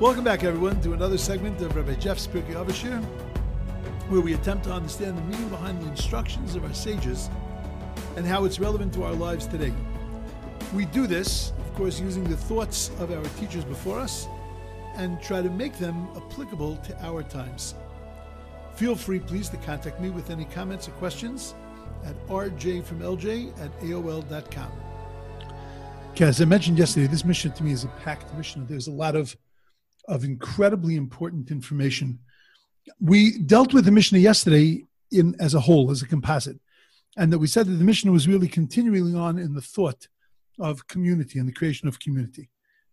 Welcome back, everyone, to another segment of Rabbi Jeff's Pirkei Avashir, where we attempt to understand the meaning behind the instructions of our sages and how it's relevant to our lives today. We do this, of course, using the thoughts of our teachers before us and try to make them applicable to our times. Feel free, please, to contact me with any comments or questions at rjfromlj at aol.com. Okay, as I mentioned yesterday, this Mishnah to me is a packed Mishnah. There's a lot of of incredibly important information. We dealt with the Mishnah yesterday in as a whole, as a composite, and that we said that the Mishnah was really continuing on in the thought of community and the creation of community.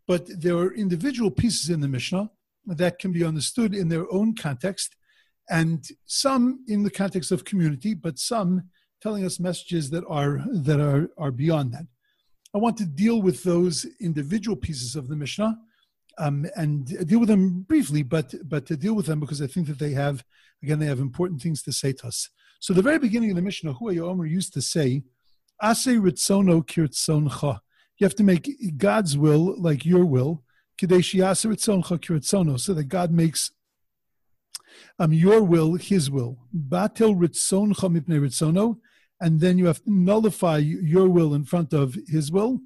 But there are individual pieces in the Mishnah that can be understood in their own context, and some in the context of community, but some telling us messages that are that are, are beyond that. I want to deal with those individual pieces of the Mishnah um, and deal with them briefly, but but to deal with them because I think that they have again they have important things to say to us. So the very beginning of the Mishnah, Hu Omer used to say, "Ase ritzono kirtzoncha." You have to make God's will like your will, kadeshi ase ritzoncha kirtzono, so that God makes um, your will His will. Batel ritzoncha mipnei ritzono, and then you have to nullify your will in front of His will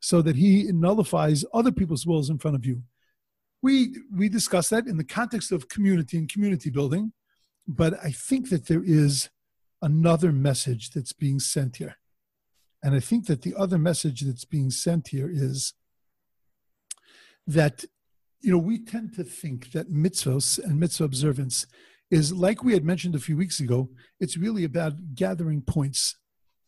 so that he nullifies other people's wills in front of you. We we discussed that in the context of community and community building, but I think that there is another message that's being sent here. And I think that the other message that's being sent here is that you know we tend to think that mitzvos and mitzvah observance is like we had mentioned a few weeks ago, it's really about gathering points.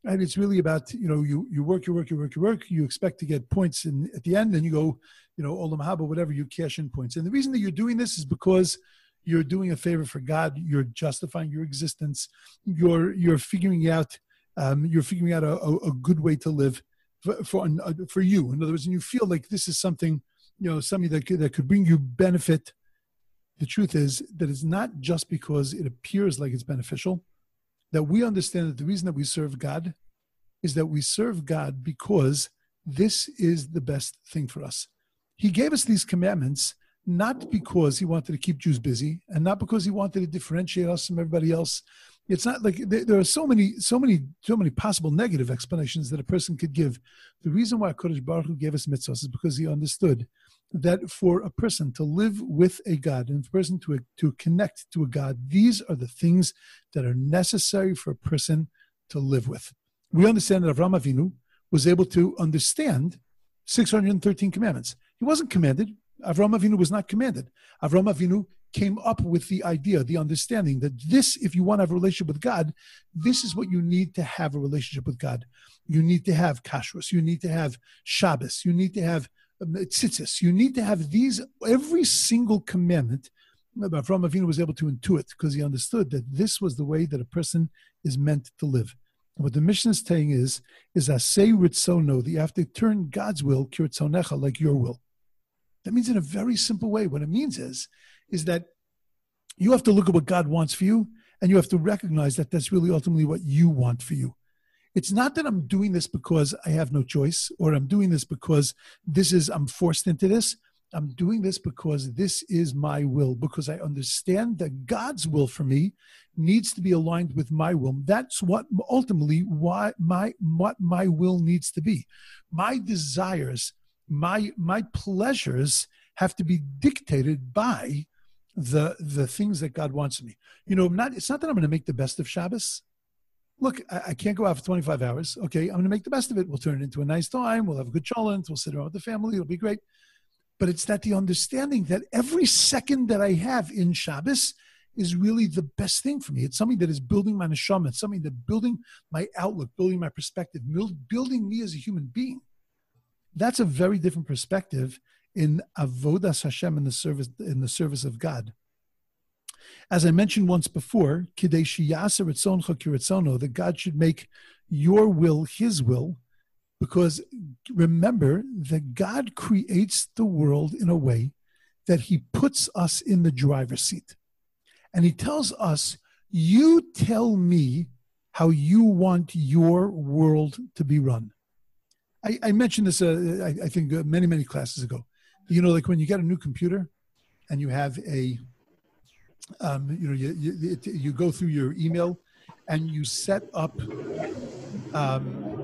And it's really about, you know, you, you work, you work, you work, you work, you expect to get points in, at the end, and you go, you know, olam haba, whatever, you cash in points. And the reason that you're doing this is because you're doing a favor for God, you're justifying your existence, you're, you're figuring out, um, you're figuring out a, a, a good way to live for, for, uh, for you. In other words, and you feel like this is something, you know, something that could, that could bring you benefit the truth is that it's not just because it appears like it's beneficial, that we understand that the reason that we serve God is that we serve God because this is the best thing for us. He gave us these commandments not because he wanted to keep Jews busy and not because he wanted to differentiate us from everybody else. It's not like there are so many, so many, so many possible negative explanations that a person could give. The reason why Kodesh Baruch Hu gave us mitzvahs is because he understood that for a person to live with a God and a person to, to connect to a God, these are the things that are necessary for a person to live with. We understand that Avram Avinu was able to understand 613 commandments. He wasn't commanded. Avram Avinu was not commanded. Avram Avinu came up with the idea, the understanding that this, if you want to have a relationship with God, this is what you need to have a relationship with God. You need to have kashrus. You need to have Shabbos. You need to have Um, tzitzis. You need to have these, every single commandment. Avram Avinu was able to intuit because he understood that this was the way that a person is meant to live. And what the Mishnah is saying is, is asay ritzono, that you have to turn God's will, kiritzonecha, like your will. That means in a very simple way. What it means is, is that you have to look at what God wants for you, and you have to recognize that that's really ultimately what you want for you. It's not that I'm doing this because I have no choice or I'm doing this because this is, I'm forced into this. I'm doing this because this is my will, because I understand that God's will for me needs to be aligned with my will. That's what ultimately why my what my will needs to be. My desires, my my pleasures have to be dictated by the the things that God wants me. You know, not it's not that I'm going to make the best of Shabbos look, I, I, can't go out for 25 hours. Okay, I'm going to make the best of it. We'll turn it into a nice time. We'll have a good cholent. We'll sit around with the family. It'll be great. But it's that the understanding that every second that I have in Shabbos is really the best thing for me. It's something that is building my neshama. It's something that building my outlook, building my perspective, building me as a human being. That's a very different perspective in avodas Hashem in the service in the service of God. As I mentioned once before, that God should make your will his will, because remember that God creates the world in a way that he puts us in the driver's seat. And he tells us, You tell me how you want your world to be run. I, I mentioned this, uh, I, I think, uh, many, many classes ago. You know, like when you get a new computer and you have a, um, you know, you, you, you go through your email and you set up um,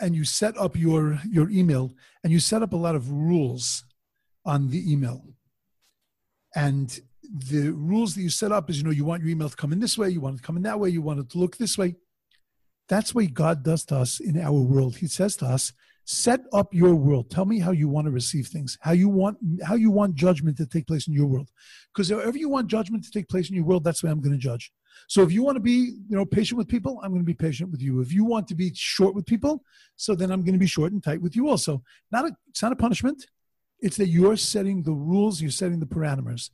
and you set up your your email and you set up a lot of rules on the email. And the rules that you set up is you know you want your email to come in this way you want it to come in that way you want it to look this way. That's what god does to us in our world. He says to us set up your world. Tell me how you want to receive things how you want how you want judgment to take place in your world. Because however you want judgment to take place in your world that's the way i'm going to judge. So if you want to be you know patient with people i'm going to be patient with you. If you want to be short with people so then i'm going to be short and tight with you also. Not a it's not a punishment it's that you're setting the rules, you're setting the parameters.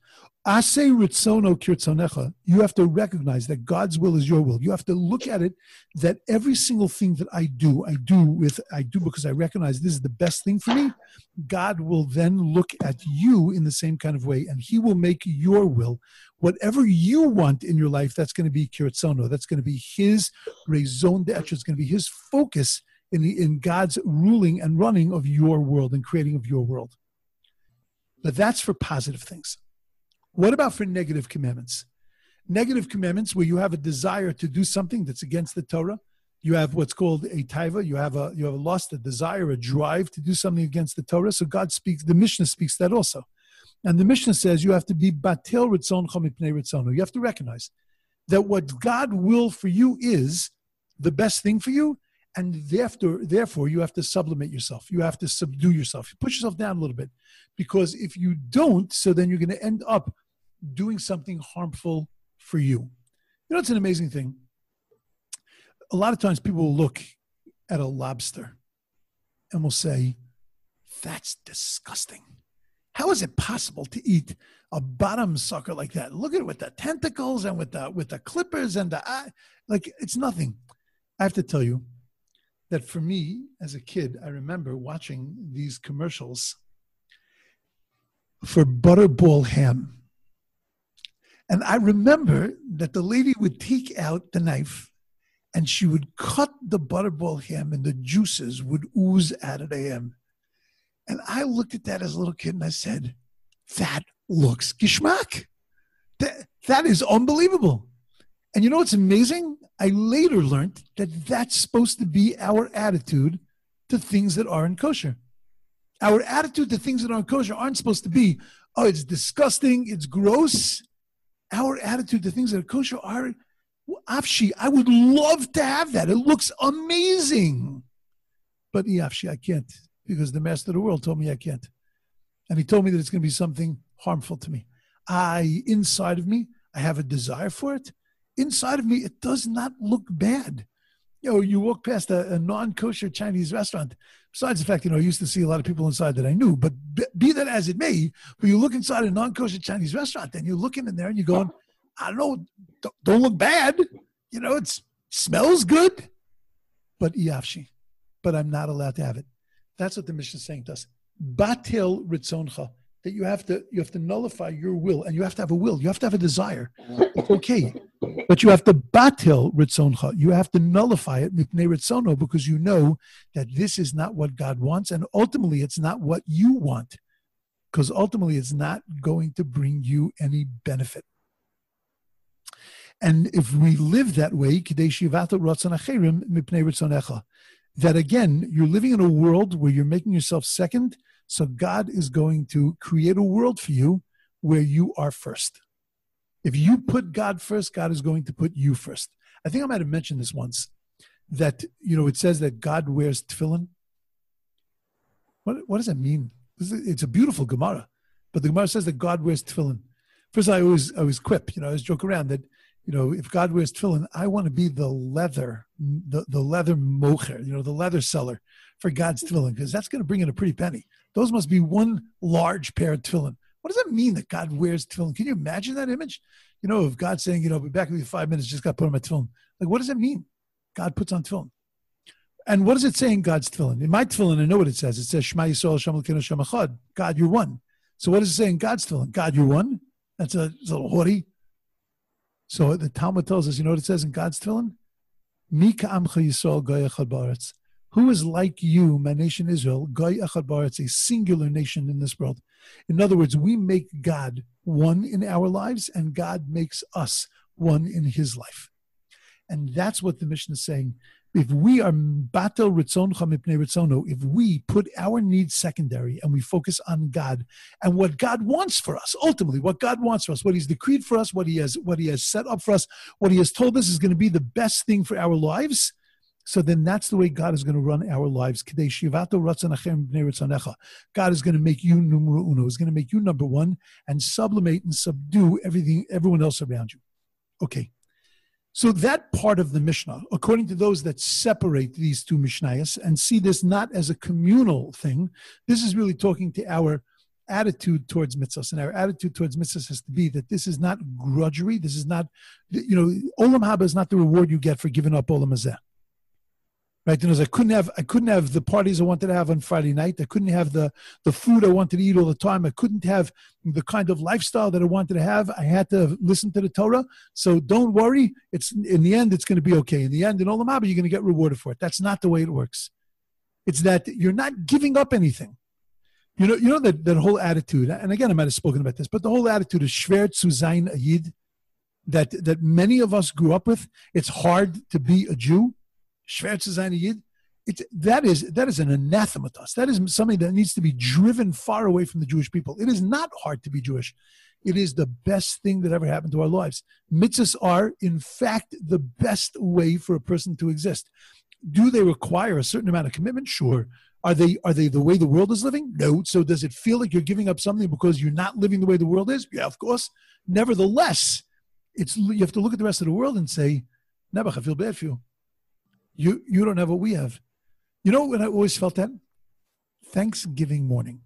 Ase ritzono kirtzonecha. You have to recognize that God's will is your will. You have to look at it that every single thing that I do, I do with I do because I recognize this is the best thing for me. God will then look at you in the same kind of way, and He will make your will, whatever you want in your life, that's going to be kirtzono. That's going to be His raison d'etre. It's going to be His focus in the in God's ruling and running of your world and creating of your world. But that's for positive things. What about for negative commandments? Negative commandments where you have a desire to do something that's against the Torah. You have what's called a taiva. You have a you have a a desire, a drive to do something against the Torah. So God speaks. The Mishnah speaks that also, and the Mishnah says you have to be batil ritzoncha mipnei ritzono. You have to recognize that what God will for you is the best thing for you, and therefore, therefore you have to sublimate yourself. You have to subdue yourself. You push yourself down a little bit, because if you don't, so then you're going to end up doing something harmful for you. You know, it's an amazing thing. A lot of times, people will look at a lobster and will say, "That's disgusting." How is it possible to eat a bottom sucker like that? Look at it with the tentacles and with the with the clippers and the eye. Like it's nothing. I have to tell you, that for me as a kid, I remember watching these commercials for Butterball ham. And I remember that the lady would take out the knife and she would cut the Butterball ham and the juices would ooze out of the ham. And I looked at that as a little kid and I said, that looks geschmack. That, that is unbelievable. And you know what's amazing? I later learned that that's supposed to be our attitude to things that aren't kosher. Our attitude to things that aren't kosher aren't supposed to be, oh, it's disgusting, it's gross. Our attitude to things that are kosher are, afshi, I would love to have that. It looks amazing. But afshi, I can't because the master of the world told me I can't. And he told me that it's going to be something harmful to me. I, inside of me, I have a desire for it inside of me, it does not look bad. You know, you walk past a, a non-kosher Chinese restaurant. Besides the fact, you know, I used to see a lot of people inside that I knew, but be that as it may, when you look inside a non-kosher Chinese restaurant, then you're looking in there and you're going, I don't know, don't, don't look bad. You know, it smells good, but iafshi, but I'm not allowed to have it. That's what the Mishnah is saying to us. Batil ritzoncha that you have to you have to nullify your will and you have to have a will you have to have a desire it's okay but you have to batil ritzoncha. You have to nullify it mipnei ritzono because you know that this is not what god wants and ultimately it's not what you want because ultimately it's not going to bring you any benefit. And if we live that way that again you're living in a world where you're making yourself second so God is going to create a world for you where you are first. If you put God first, God is going to put you first. I think I might have mentioned this once that, you know, it says that God wears tefillin. What, what does that mean? It's a beautiful Gemara, but the Gemara says that God wears tefillin. First, I always, I always quip, you know, I always joke around that, you know, if God wears tefillin, I want to be the leather, the, the leather mocher, you know, the leather seller for God's tefillin, because that's going to bring in a pretty penny. Those must be one large pair of tefillin. What does that mean that God wears tefillin? Can you imagine that image? You know, of God saying, you know, be back with you five minutes, just got put on my tefillin. Like, what does that mean? God puts on tefillin. And what does it say in God's tefillin? In my tefillin, I know what it says. It says, Shema Yisrael Shem Shem Echad. God, you're one. So what does it say in God's tefillin? God, you're one? That's a, a little haughty. So the Talmud tells us, you know what it says in God's tefillin? Mika Amcha Yisrael Goy Echad Baretz. Who is like you, my nation Israel, Goy Echad Baretz, a singular nation in this world? In other words, we make God one in our lives, and God makes us one in His life. And that's what the Mishnah is saying. If we are batel ritzoncha mipnei ritzono, if we put our needs secondary and we focus on God and what God wants for us, ultimately what God wants for us, what He's decreed for us, what He has what He has set up for us, what He has told us is going to be the best thing for our lives. So then that's the way God is going to run our lives. God is going to make you numero uno. He's going to make you number one and sublimate and subdue everything, everyone else around you. Okay. So that part of the Mishnah, according to those that separate these two Mishnayos and see this not as a communal thing, this is really talking to our attitude towards mitzvahs. And our attitude towards mitzvahs has to be that this is not grudgery. This is not, you know, olam haba is not the reward you get for giving up olam hazeh right? Know, I couldn't have I couldn't have the parties I wanted to have on Friday night. I couldn't have the the food I wanted to eat all the time. I couldn't have the kind of lifestyle that I wanted to have. I had to listen to the Torah. So don't worry. It's in the end, it's going to be okay. In the end, in Olam Haba, you're going to get rewarded for it. That's not the way it works. It's that you're not giving up anything. You know, you know that, that whole attitude, and again, I might have spoken about this, but the whole attitude is schwer zu sein a Yid, that, that many of us grew up with. It's hard to be a Jew schwer zu Yid, that is that is an anathema to us. That is something that needs to be driven far away from the Jewish people. It is not hard to be Jewish. It is the best thing that ever happened to our lives. Mitzvahs are, in fact, the best way for a person to exist. Do they require a certain amount of commitment? Sure. Are they are they the way the world is living? No. So does it feel like you're giving up something because you're not living the way the world is? Yeah, of course. Nevertheless, it's you have to look at the rest of the world and say, Nebuch, I feel bad for you. You you don't have what we have. You know when I always felt that? Thanksgiving morning.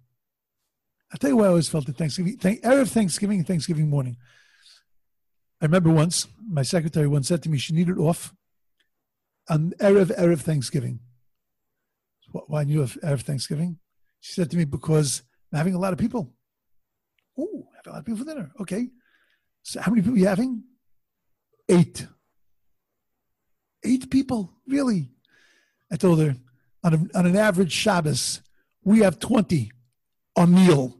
I'll tell you why I always felt it Thanksgiving. Thank, Erev Thanksgiving and Thanksgiving morning. I remember once, my secretary once said to me she needed off on Erev, Erev Thanksgiving. Why knew of Erev Thanksgiving? She said to me, because I'm having a lot of people. Oh, I have a lot of people for dinner. Okay. So how many people are you having? Eight. Eight people, really? I told her, on, a, on an average Shabbos, we have 20 a meal.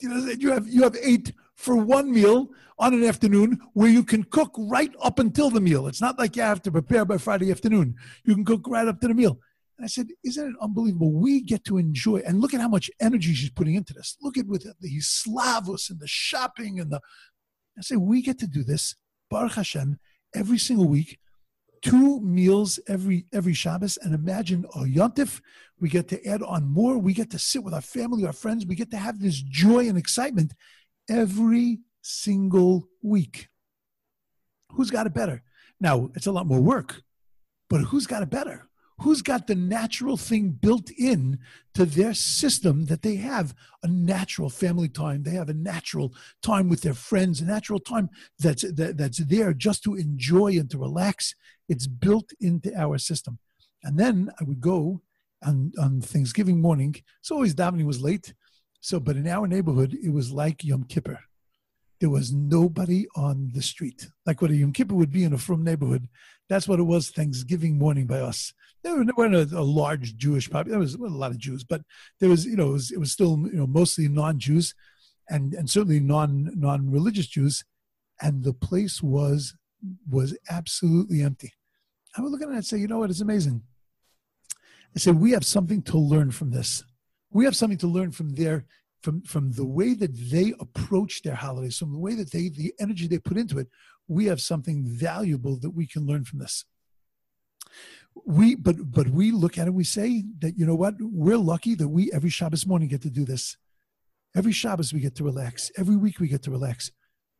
You know, you have, you have eight for one meal on an afternoon where you can cook right up until the meal. It's not like you have to prepare by Friday afternoon. You can cook right up to the meal. And I said, Isn't it unbelievable? We get to enjoy, and look at how much energy she's putting into this. Look at with the slavos and the shopping and the. I say, we get to do this, Baruch Hashem, every single week two meals every every Shabbos, and imagine a yontif. We get to add on more. We get to sit with our family, our friends. We get to have this joy and excitement every single week. Who's got it better? Now it's a lot more work, but who's got it better? Who's got the natural thing built in to their system that they have a natural family time they have a natural time with their friends a natural time that's that, that's there just to enjoy and to relax? It's built into our system. And then i would go on, on thanksgiving morning. So always davening was late. So but in our neighborhood it was like yom kippur. There was nobody on the street. Like what a yom kippur would be in a frum neighborhood. That's what it was thanksgiving morning by us there weren't a, a large Jewish population. There was, a lot of Jews, but there was, you know, it was, it was still, you know, mostly non-Jews, and and certainly non non-religious Jews, and the place was was absolutely empty. I would look at it and say, you know what? It's amazing. I said we have something to learn from this. We have something to learn from their from from the way that they approach their holidays, from the way that they the energy they put into it. We have something valuable that we can learn from this we but but we look at it we say that you know what? We're lucky that we every Shabbos morning get to do this. Every Shabbos we get to relax. Every week we get to relax.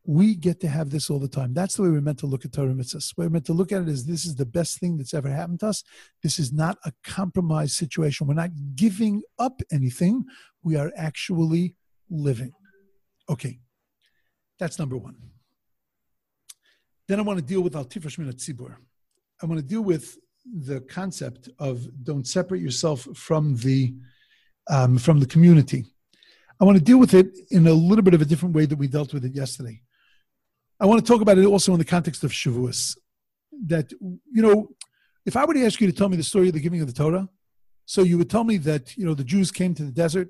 We get to have this all the time. That's the way we're meant to look at Torah mitzvahs. We're meant to look at it as this is the best thing that's ever happened to us. This is not a compromised situation. We're not giving up anything. We are actually living. Okay. That's number one. Then I want to deal with Al Tifrosh Tzibur. I want to deal with the concept of don't separate yourself from the um, from the community. I want to deal with it in a little bit of a different way that we dealt with it yesterday. I want to talk about it also in the context of Shavuos. That you know, if I were to ask you to tell me the story of the giving of the Torah, so you would tell me that you know the Jews came to the desert,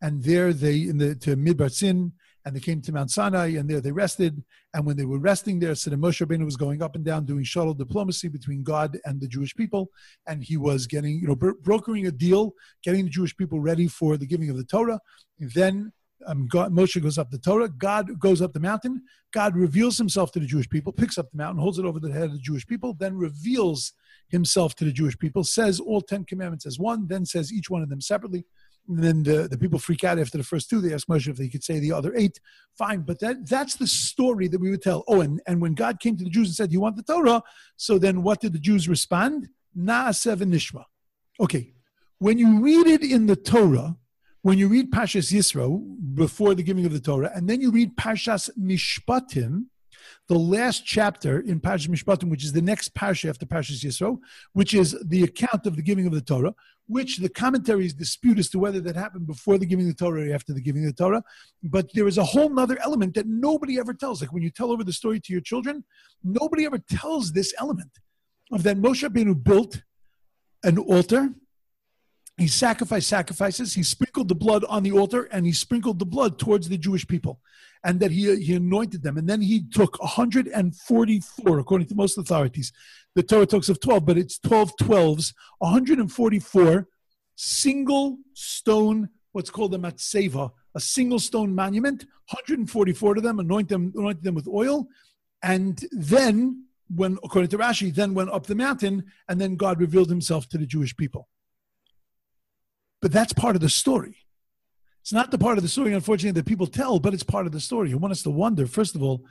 and there they in the to Midbar Sin, and they came to Mount Sinai, and there they rested. And when they were resting there, the Moshe Rabbeinu was going up and down doing shuttle diplomacy between God and the Jewish people, and he was getting you know bro- brokering a deal, getting the Jewish people ready for the giving of the Torah. And then um, God, Moshe goes up the Torah. God goes up the mountain. God reveals himself to the Jewish people, picks up the mountain, holds it over the head of the Jewish people, then reveals himself to the Jewish people, says all 10 commandments as one, then says each one of them separately. And then the, the people freak out after the first two. They ask Moshe if they could say the other eight. Fine, but that, that's the story that we would tell. Oh, and, and when God came to the Jews and said, You want the Torah? So then what did the Jews respond? Na'aseh v'nishma. Okay, when you read it in the Torah, when you read Pashas Yisro before the giving of the Torah, and then you read Pashas Mishpatim, the last chapter in Parshas Mishpatim, which is the next parsha after Parshas Yisro, which is the account of the giving of the Torah, which the commentaries dispute as to whether that happened before the giving of the Torah or after the giving of the Torah. But there is a whole other element that nobody ever tells. Like when you tell over the story to your children, nobody ever tells this element of that Moshe Rabbeinu built an altar he sacrificed sacrifices. He sprinkled the blood on the altar and he sprinkled the blood towards the Jewish people. And that he, he anointed them. And then he took 144, according to most authorities. The Torah talks of 12, but it's 12 12s, 144 single stone, what's called a matseva, a single stone monument, 144 of them, anoint them, anointed them with oil. And then, when, according to Rashi, then went up the mountain, and then God revealed himself to the Jewish people. But that's part of the story. It's not the part of the story, unfortunately, that people tell, but it's part of the story. You want us to wonder, first of all,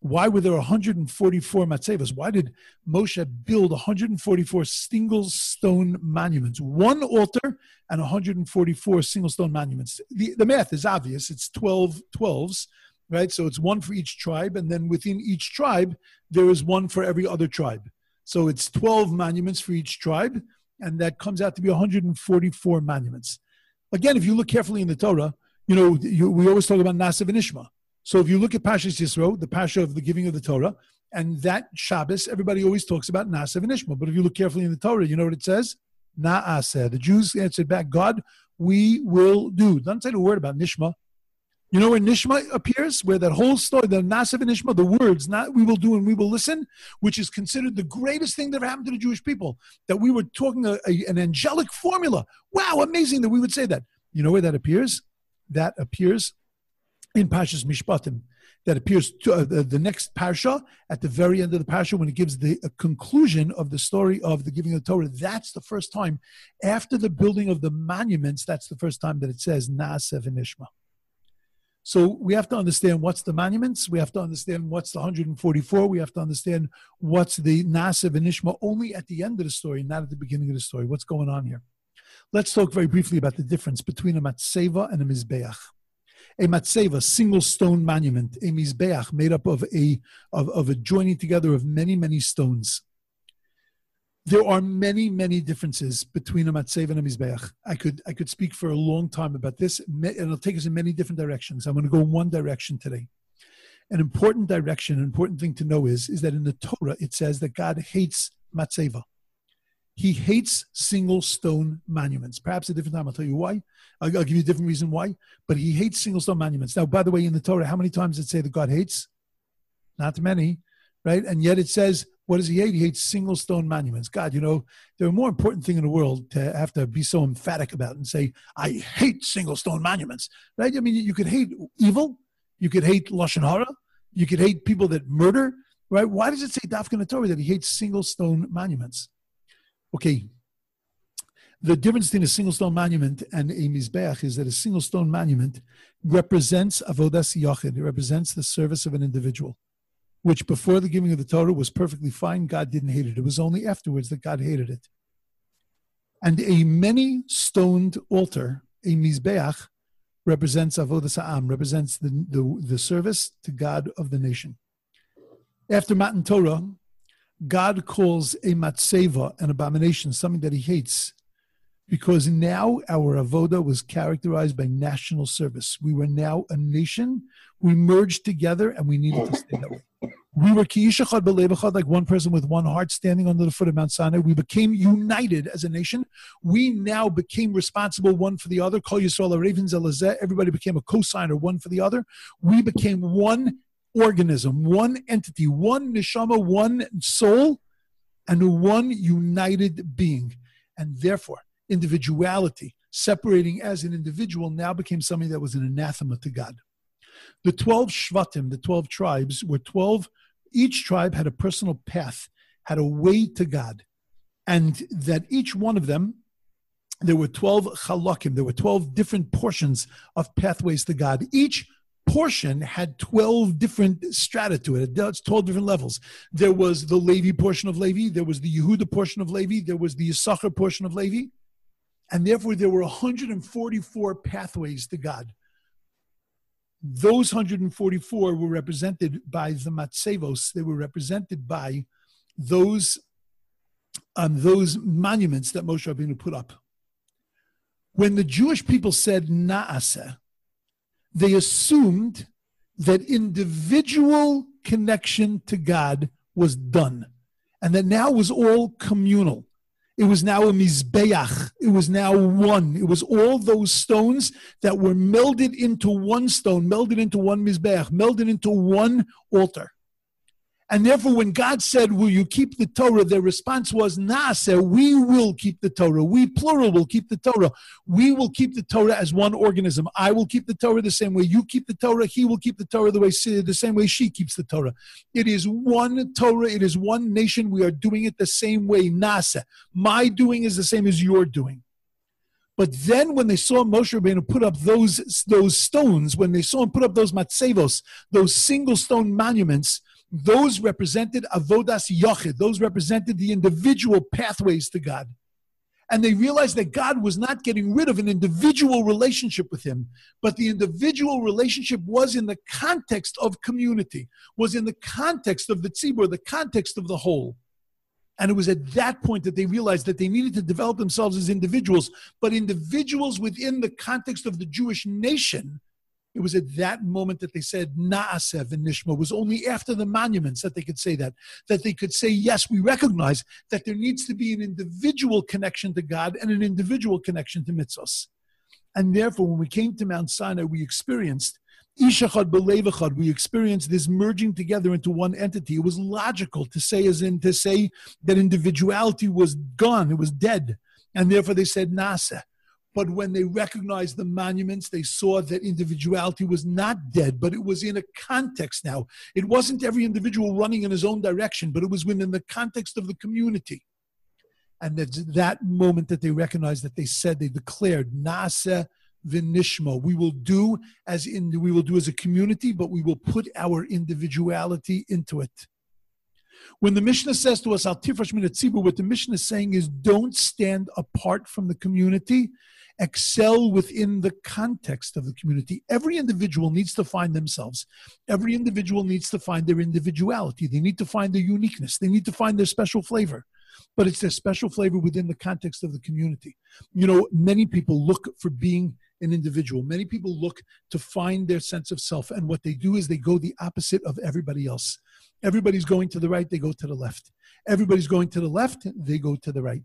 why were there 144 matzevas? Why did Moshe build 144 single stone monuments? One altar and 144 single stone monuments. The, the math is obvious. It's 12 12s, right? So it's one for each tribe. And then within each tribe, there is one for every other tribe. So it's 12 monuments for each tribe and that comes out to be 144 monuments. Again, if you look carefully in the Torah, you know, you, we always talk about Na'aseh v'nishma. So if you look at Pashas Yisro, the Pasha of the giving of the Torah, and that Shabbos, everybody always talks about Na'aseh v'nishma. But if you look carefully in the Torah, you know what it says? Naaseh. The Jews answered back, God, we will do. Doesn't say a word about Nishma. You know where Nishma appears? Where that whole story, the Na'aseh v'nishma, the words, not we will do and we will listen, which is considered the greatest thing that ever happened to the Jewish people. That we were talking a, a, an angelic formula. Wow, amazing that we would say that. You know where that appears? That appears in Pashas Mishpatim. That appears to, uh, the, the, next parsha at the very end of the parsha when it gives the conclusion of the story of the giving of the Torah. That's the first time after the building of the monuments. That's the first time that it says Na'aseh v'nishma. So we have to understand what's the monuments. We have to understand what's the 144. We have to understand what's the Na'aseh v'nishma only at the end of the story, not at the beginning of the story. What's going on here? Let's talk very briefly about the difference between a matseva and a mizbeach. A matseva, single stone monument, a mizbeach made up of a of, of a joining together of many many stones there are many, many differences between a matzev and a mizbeach. I could, I could speak for a long time about this, and it'll take us in many different directions. I'm going to go one direction today. An important direction, an important thing to know is, is that in the Torah it says that God hates matzeva. He hates single stone monuments. Perhaps a different time I'll tell you why. I'll, I'll give you a different reason why. But he hates single stone monuments. Now, by the way, in the Torah, how many times does it say that God hates? Not many, right? And yet it says what does he hate? He hates single stone monuments. God, you know, there are more important thing in the world to have to be so emphatic about and say, I hate single stone monuments. Right? I mean, you could hate evil, you could hate Lashon Hara, you could hate people that murder, right? Why does it say Dafka Torah that he hates single stone monuments? Okay. The difference between a single stone monument and a mizbeach is that a single stone monument represents avodas yachid. It represents the service of an individual which before the giving of the Torah was perfectly fine. God didn't hate it. It was only afterwards that God hated it. And a many stoned altar, a mizbeach, represents Avodah ha'am, represents the, the, the service to God of the nation. After Matan Torah, God calls a matseva an abomination, something that he hates, because now our avoda was characterized by national service. We were now a nation. We merged together, and we needed to stay that way. We were Kiishachad Belevachad, like one person with one heart standing under the foot of Mount Sinai. We became united as a nation. We now became responsible one for the other. Kol Yisrael Ravens Elazeh. Everybody became a co-signer one for the other. We became one organism, one entity, one neshama, one soul, and one united being. And therefore, individuality, separating as an individual, now became something that was an anathema to God. The 12 Shvatim, the 12 tribes, were 12, each tribe had a personal path, had a way to God. And that each one of them, there were 12 chalakim, there were 12 different portions of pathways to God. Each portion had 12 different strata to it. It's 12 different levels. There was the Levi portion of Levi, there was the Yehuda portion of Levi, there was the Yisachar portion of Levi. And therefore, there were 144 pathways to God those 144 were represented by the matzevos. They were represented by those um, those monuments that Moshe Rabbeinu put up. When the Jewish people said naaseh, they assumed that individual connection to God was done, and that now was all communal. It was now a mizbeach. It was now one. It was all those stones that were melded into one stone, melded into one mizbeach, melded into one altar. And therefore, when God said, Will you keep the Torah? their response was, Na'aseh, we will keep the Torah. We, plural, will keep the Torah. We will keep the Torah as one organism. I will keep the Torah the same way you keep the Torah. He will keep the Torah the way the same way she keeps the Torah. It is one Torah. It is one nation. We are doing it the same way. Na'aseh. My doing is the same as your doing. But then when they saw Moshe Rabbeinu put up those, those stones, when they saw him put up those matzevos, those single stone monuments, those represented avodas yochid. Those represented the individual pathways to God. And they realized that God was not getting rid of an individual relationship with him, but the individual relationship was in the context of community, was in the context of the tzibur, the context of the whole. And it was at that point that they realized that they needed to develop themselves as individuals, but individuals within the context of the Jewish nation it was at that moment that they said Na'aseh v'nishma. It was only after the monuments that they could say that. That they could say, yes, we recognize that there needs to be an individual connection to God and an individual connection to mitzvos. And therefore, when we came to Mount Sinai, we experienced Ishachad Belevachad, we experienced this merging together into one entity. It was logical to say, as in to say that individuality was gone, it was dead. And therefore they said Na'aseh. But when they recognized the monuments, they saw that individuality was not dead, but it was in a context now. It wasn't every individual running in his own direction, but it was within the context of the community. And that's that moment that they recognized that they said, they declared, Na'aseh v'nishma. We will do as in we will do as a community, but we will put our individuality into it. When the Mishnah says to us, Al what the Mishnah is saying is don't stand apart from the community excel within the context of the community. Every individual needs to find themselves. Every individual needs to find their individuality. They need to find their uniqueness. They need to find their special flavor. But it's their special flavor within the context of the community. You know, many people look for being an individual. Many people look to find their sense of self. And what they do is they go the opposite of everybody else. Everybody's going to the right, they go to the left. Everybody's going to the left, they go to the right.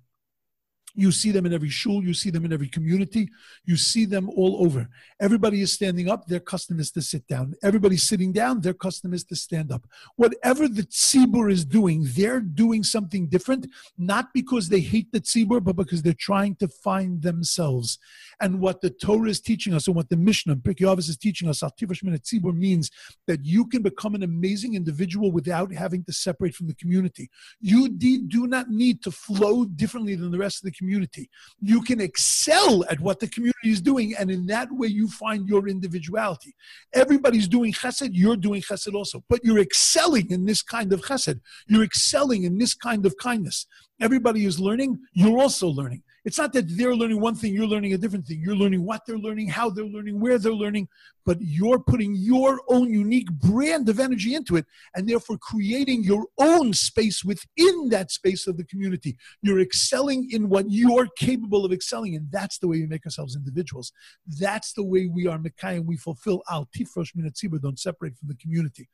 You see them in every shul, you see them in every community, you see them all over. Everybody is standing up, their custom is to sit down. Everybody's sitting down, their custom is to stand up. Whatever the tzibur is doing, they're doing something different, not because they hate the tzibur, but because they're trying to find themselves. And what the Torah is teaching us, and what the Mishnah, Avos is teaching us, Tzibur means that you can become an amazing individual without having to separate from the community. You do not need to flow differently than the rest of the community. You can excel at what the community is doing, and in that way, you find your individuality. Everybody's doing chesed, you're doing chesed also, but you're excelling in this kind of chesed. You're excelling in this kind of kindness. Everybody is learning, you're also learning. It's not that they're learning one thing, you're learning a different thing. You're learning what they're learning, how they're learning, where they're learning, but you're putting your own unique brand of energy into it and therefore creating your own space within that space of the community. You're excelling in what you're capable of excelling in. That's the way we make ourselves individuals. That's the way we are Mekai and we fulfill Al Tifrosh Minatzibur, don't separate from the community.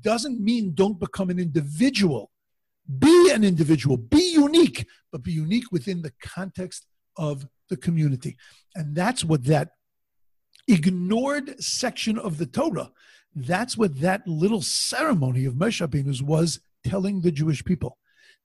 Doesn't mean don't become an individual be an individual, be unique, but be unique within the context of the community. And that's what that ignored section of the Torah, that's what that little ceremony of Moshe was telling the Jewish people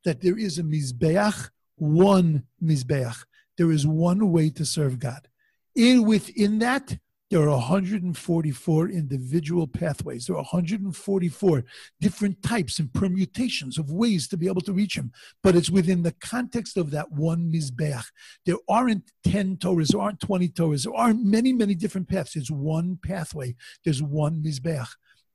that there is a Mizbeach, one Mizbeach. There is one way to serve God. In within that, there are 144 individual pathways. There are 144 different types and permutations of ways to be able to reach him. But it's within the context of that one Mizbeach. There aren't 10 Torahs, there aren't 20 Torahs, there aren't many, many different paths. There's one pathway, there's one Mizbeach.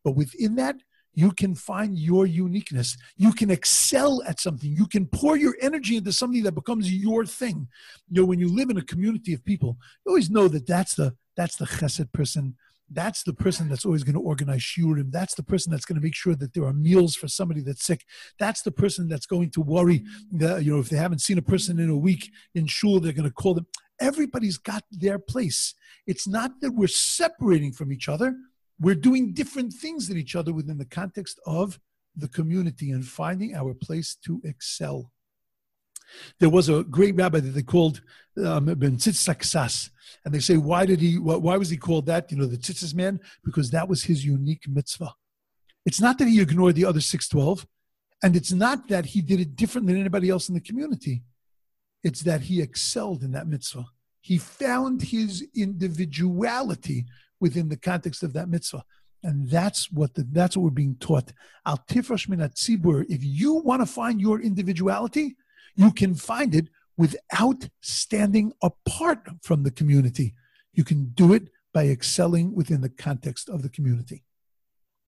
But within that, you can find your uniqueness. You can excel at something. You can pour your energy into something that becomes your thing. You know, when you live in a community of people, you always know that that's the that's the chesed person. That's the person that's always going to organize shiurim. That's the person that's going to make sure that there are meals for somebody that's sick. That's the person that's going to worry that, you know, if they haven't seen a person in a week in shul, they're going to call them. Everybody's got their place. It's not that we're separating from each other. We're doing different things than each other within the context of the community and finding our place to excel. There was a great rabbi that they called um, Ben Tzitzak and they say, why did he? Why was he called that? You know, the Tzitzis man, because that was his unique mitzvah. It's not that he ignored the other six twelve, and it's not that he did it different than anybody else in the community. It's that he excelled in that mitzvah. He found his individuality within the context of that mitzvah. And that's what the, that's what we're being taught. Al tifrosh min If you want to find your individuality, you can find it without standing apart from the community. You can do it by excelling within the context of the community.